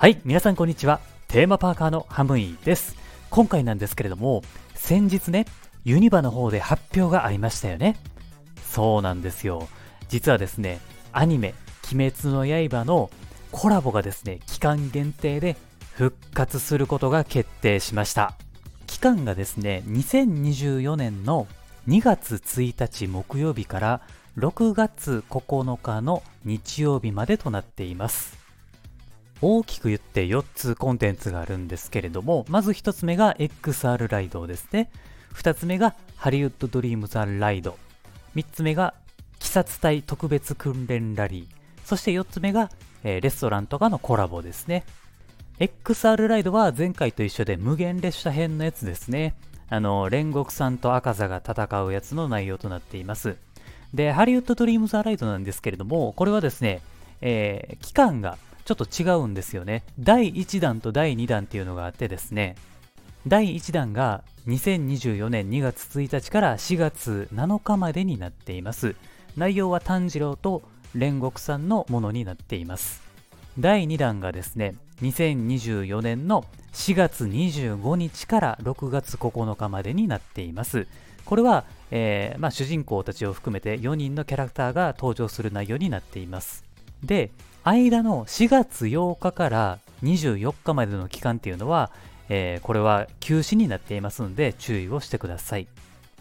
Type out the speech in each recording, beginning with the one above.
はい、皆さんこんにちは。テーマパーカーのハムイです。今回なんですけれども、先日ね、ユニバの方で発表がありましたよね。そうなんですよ。実はですね、アニメ、鬼滅の刃のコラボがですね、期間限定で復活することが決定しました。期間がですね、2024年の2月1日木曜日から6月9日の日曜日までとなっています。大きく言って4つコンテンツがあるんですけれども、まず1つ目が XR ライドですね。2つ目がハリウッドドリームザライド。3つ目が鬼殺隊特別訓練ラリー。そして4つ目が、えーレストランとかのコラボですね。XR ライドは前回と一緒で無限列車編のやつですね。あの、煉獄さんと赤座が戦うやつの内容となっています。で、ハリウッドドリームザライドなんですけれども、これはですね、えー期間がちょっと違うんですよね。第1弾と第2弾っていうのがあってですね、第1弾が2024年2月1日から4月7日までになっています。内容は炭治郎と煉獄さんのものになっています。第2弾がですね、2024年の4月25日から6月9日までになっています。これは、えーまあ、主人公たちを含めて4人のキャラクターが登場する内容になっています。で、間の4月8日から24日までの期間っていうのは、えーこれは休止になっていますので注意をしてください。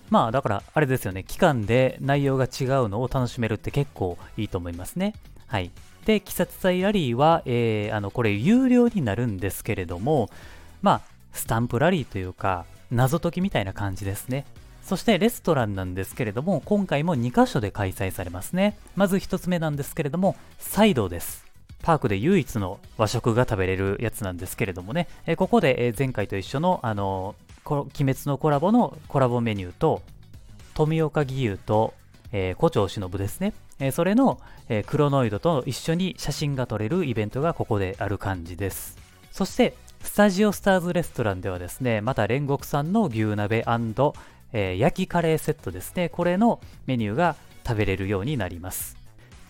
まあだからあれですよね、期間で内容が違うのを楽しめるって結構いいと思いますね。はい。で、鬼殺隊ラリーは、えーあの、これ有料になるんですけれども、まあ、スタンプラリーというか、謎解きみたいな感じですね。そしてレストランなんですけれども、今回も2カ所で開催されますね。まず1つ目なんですけれども、サイドです。パークで唯一の和食が食べれるやつなんですけれどもね、えここで、前回と一緒の、あの鬼滅のコラボのコラボメニューと、富岡義勇と、えー胡蝶忍ですね、えそれの、えクロノイドと一緒に写真が撮れるイベントがここである感じです。そして、スタジオスターズレストランではですね、また煉獄さんの牛鍋えー焼きカレーセットですね、これのメニューが食べれるようになります。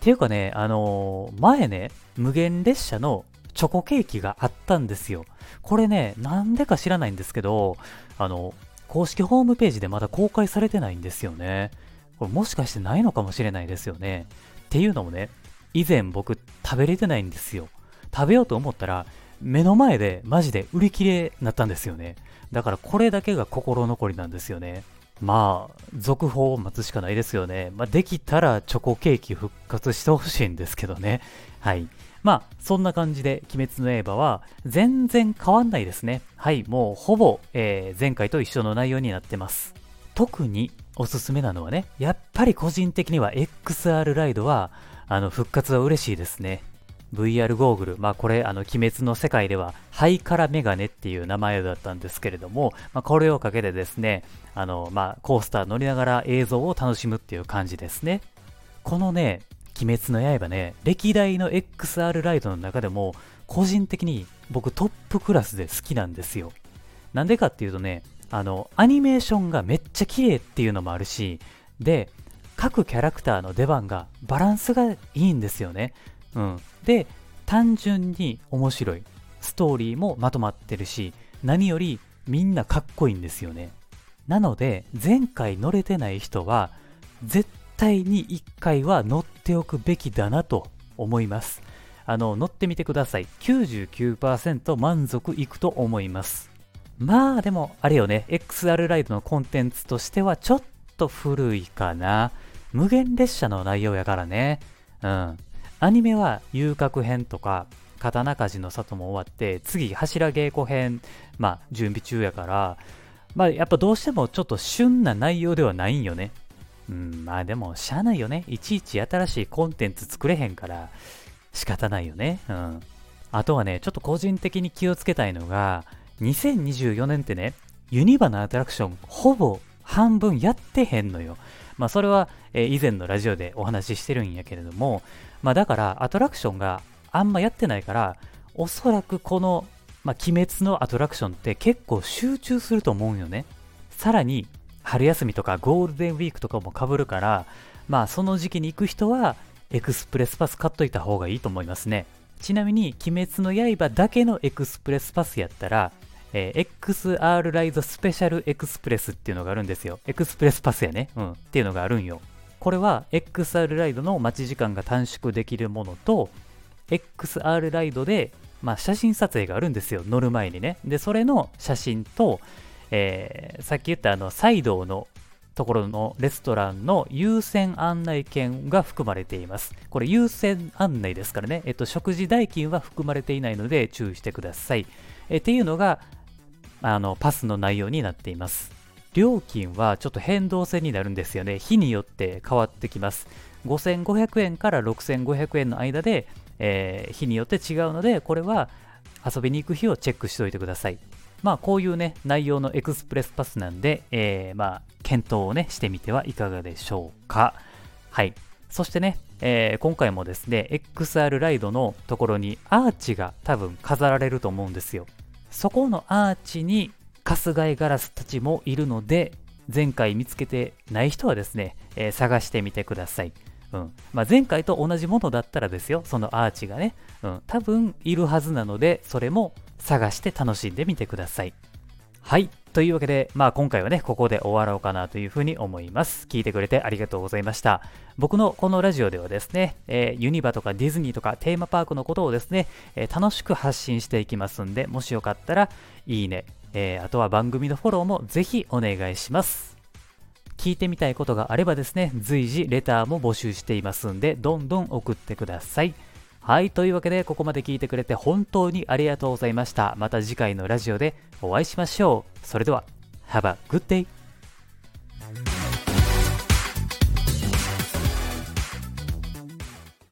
っていうかね、あのー前ね、無限列車のチョコケーキがあったんですよ。これね、なんでか知らないんですけど、あの、公式ホームページでまだ公開されてないんですよね。これもしかしてないのかもしれないですよね。っていうのもね、以前僕食べれてないんですよ。食べようと思ったら、目の前でマジで売り切れになったんですよね。だからこれだけが心残りなんですよね。まあ、続報を待つしかないですよね。まあ、できたらチョコケーキ復活してほしいんですけどね。はい。まあ、そんな感じで、鬼滅の刃は全然変わんないですね。はい、もうほぼ、えー前回と一緒の内容になってます。特におすすめなのはね、やっぱり個人的には XR ライドは、あの、復活は嬉しいですね。VR ゴーグル、まあこれ、あの、鬼滅の世界では、ハイカラメガネっていう名前だったんですけれども、まあこれをかけてですね、あの、まあコースター乗りながら映像を楽しむっていう感じですね。このね、鬼滅の刃ね、歴代の XR ライドの中でも、個人的に僕トップクラスで好きなんですよ。なんでかっていうとね、あの、アニメーションがめっちゃ綺麗っていうのもあるし、で、各キャラクターの出番がバランスがいいんですよね。うん。で、単純に面白い。ストーリーもまとまってるし、何よりみんなかっこいいんですよね。なので、前回乗れてない人は、絶対に1回は乗っておくべきだなと思います。あの、乗ってみてください。99%満足いくと思います。まあでも、あれよね、XR ライドのコンテンツとしてはちょっと古いかな。無限列車の内容やからね。うん。アニメは遊郭編とか、刀鍛冶の里も終わって、次、柱稽古編、まあ準備中やから、まあやっぱどうしてもちょっと旬な内容ではないんよね。うん、まあでも、しゃあないよね。いちいち新しいコンテンツ作れへんから、仕方ないよね。うん。あとはね、ちょっと個人的に気をつけたいのが、2024年ってね、ユニバのアトラクション、ほぼ半分やってへんのよ。まあそれは、えー以前のラジオでお話ししてるんやけれども、まあだからアトラクションがあんまやってないから、おそらくこの、まあ鬼滅のアトラクションって結構集中すると思うんよね。さらに、春休みとかゴールデンウィークとかも被るから、まあその時期に行く人は、エクスプレスパス買っといた方がいいと思いますね。ちなみに、鬼滅の刃だけのエクスプレスパスやったら、えー、XR ライドスペシャルエクスプレスっていうのがあるんですよ。エクスプレスパスやね。うん。っていうのがあるんよ。これは XR ライドの待ち時間が短縮できるものと、XR ライドで、まあ、写真撮影があるんですよ。乗る前にね。で、それの写真と、えー、さっき言ったあの、サイドのところのレストランの優先案内券が含まれています。これ優先案内ですからね。えっと、食事代金は含まれていないので注意してください。えっていうのが、あの、パスの内容になっています。料金はちょっと変動制になるんですよね。日によって変わってきます。5500円から6500円の間で、えー、日によって違うので、これは遊びに行く日をチェックしておいてください。まあ、こういうね、内容のエクスプレスパスなんで、えー、まあ、検討をね、してみてはいかがでしょうか。はい。そしてね、えー、今回もですね、XR ライドのところにアーチが多分飾られると思うんですよ。そこのアーチに春日井ガラスたちもいるので、前回見つけてない人はですね、えー、探してみてください。うんまあ、前回と同じものだったらですよ、そのアーチがね、うん、多分いるはずなので、それも探して楽しんでみてください。はい。というわけで、まあ今回はね、ここで終わろうかなというふうに思います。聞いてくれてありがとうございました。僕のこのラジオではですね、えー、ユニバとかディズニーとかテーマパークのことをですね、えー、楽しく発信していきますんで、もしよかったら、いいね、えー、あとは番組のフォローもぜひお願いします。聞いてみたいことがあればですね、随時レターも募集していますんで、どんどん送ってください。はい、というわけでここまで聞いてくれて本当にありがとうございました。また次回のラジオでお会いしましょう。それでは、Have a good day!